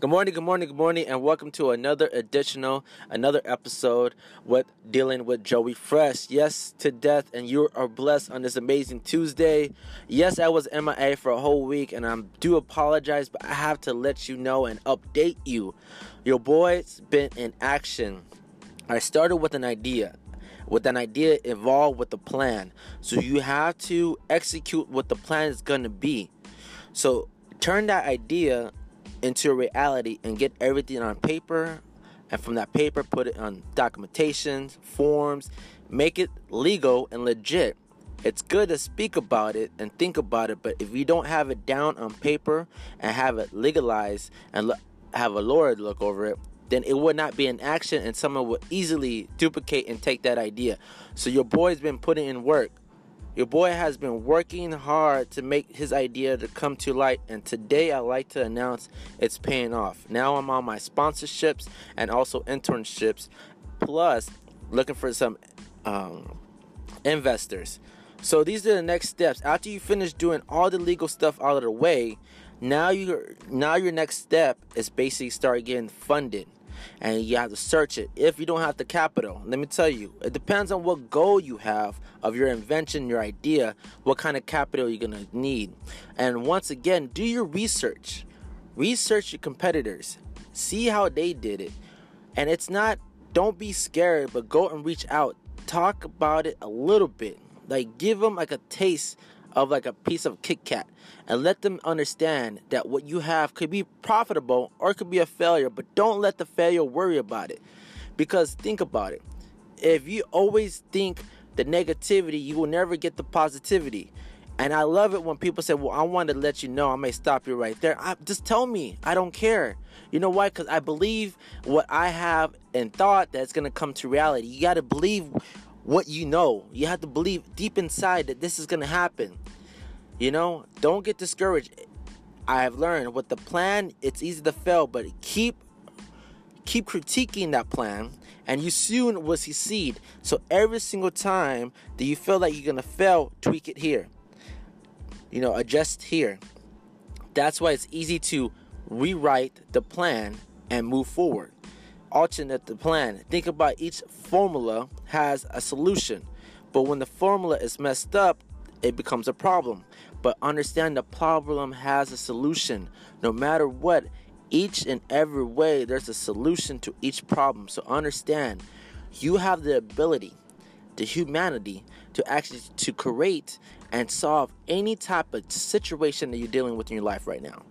Good morning, good morning, good morning, and welcome to another additional, another episode with dealing with Joey Fresh. Yes, to death, and you are blessed on this amazing Tuesday. Yes, I was MIA for a whole week, and I do apologize, but I have to let you know and update you. Your boy's been in action. I started with an idea. With an idea evolved with a plan. So you have to execute what the plan is gonna be. So turn that idea into reality and get everything on paper and from that paper put it on documentation forms make it legal and legit. It's good to speak about it and think about it but if you don't have it down on paper and have it legalized and have a lawyer look over it then it would not be an action and someone would easily duplicate and take that idea. So your boy's been putting in work your boy has been working hard to make his idea to come to light, and today I'd like to announce it's paying off. Now I'm on my sponsorships and also internships, plus looking for some um, investors. So these are the next steps. After you finish doing all the legal stuff out of the way, now your now your next step is basically start getting funded and you have to search it if you don't have the capital. Let me tell you it depends on what goal you have of your invention your idea what kind of capital you're going to need. And once again do your research. Research your competitors. See how they did it. And it's not don't be scared but go and reach out. Talk about it a little bit. Like give them like a taste of like a piece of Kit Kat and let them understand that what you have could be profitable or could be a failure, but don't let the failure worry about it. Because think about it. If you always think the negativity, you will never get the positivity. And I love it when people say, Well, I want to let you know, I may stop you right there. I, just tell me. I don't care. You know why? Because I believe what I have and thought that's going to come to reality. You got to believe what you know. You have to believe deep inside that this is going to happen. You know, don't get discouraged. I have learned with the plan, it's easy to fail, but keep keep critiquing that plan and you soon will succeed. So every single time that you feel like you're going to fail, tweak it here. You know, adjust here. That's why it's easy to rewrite the plan and move forward alternate the plan. Think about each formula has a solution, but when the formula is messed up, it becomes a problem. But understand the problem has a solution. No matter what, each and every way there's a solution to each problem. So understand you have the ability, the humanity to actually to create and solve any type of situation that you're dealing with in your life right now.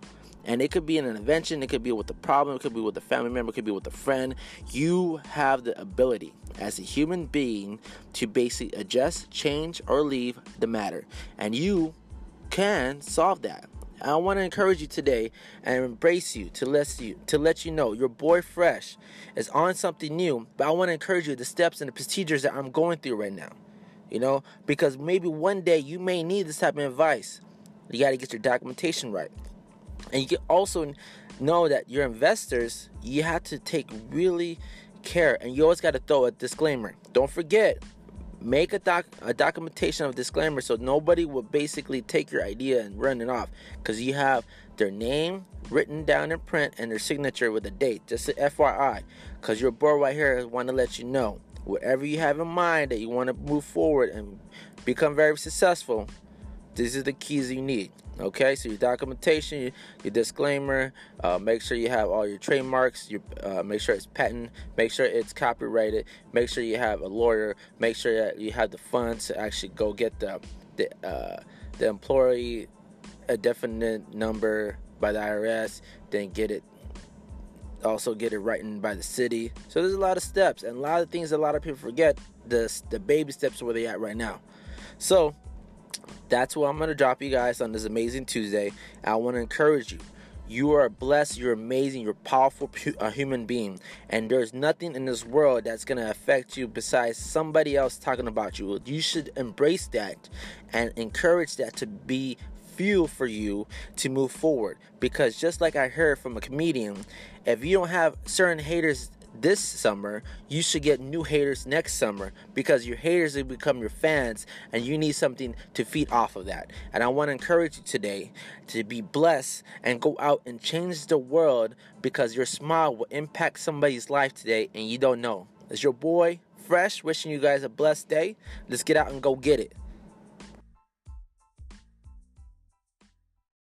And it could be an invention, it could be with a problem, it could be with a family member, it could be with a friend. You have the ability as a human being to basically adjust, change, or leave the matter. And you can solve that. I want to encourage you today and embrace you to let you to let you know your boy Fresh is on something new. But I want to encourage you the steps and the procedures that I'm going through right now. You know, because maybe one day you may need this type of advice. You got to get your documentation right. And you can also know that your investors, you have to take really care and you always got to throw a disclaimer. Don't forget, make a doc a documentation of disclaimer so nobody will basically take your idea and run it off because you have their name written down in print and their signature with a date. Just an FYI, because your board right here want to let you know whatever you have in mind that you want to move forward and become very successful. These are the keys you need. Okay, so your documentation, your, your disclaimer, uh, make sure you have all your trademarks, your, uh, make sure it's patent, make sure it's copyrighted, make sure you have a lawyer, make sure that you have the funds to actually go get the the, uh, the employee a definite number by the IRS, then get it also get it written by the city. So there's a lot of steps and a lot of things that a lot of people forget. The the baby steps where they at right now. So that's what I'm going to drop you guys on this amazing Tuesday. I want to encourage you. You are blessed, you're amazing, you're powerful a human being, and there's nothing in this world that's going to affect you besides somebody else talking about you. You should embrace that and encourage that to be fuel for you to move forward because just like I heard from a comedian, if you don't have certain haters this summer, you should get new haters next summer because your haters will become your fans and you need something to feed off of that. And I want to encourage you today to be blessed and go out and change the world because your smile will impact somebody's life today and you don't know. It's your boy, Fresh, wishing you guys a blessed day. Let's get out and go get it.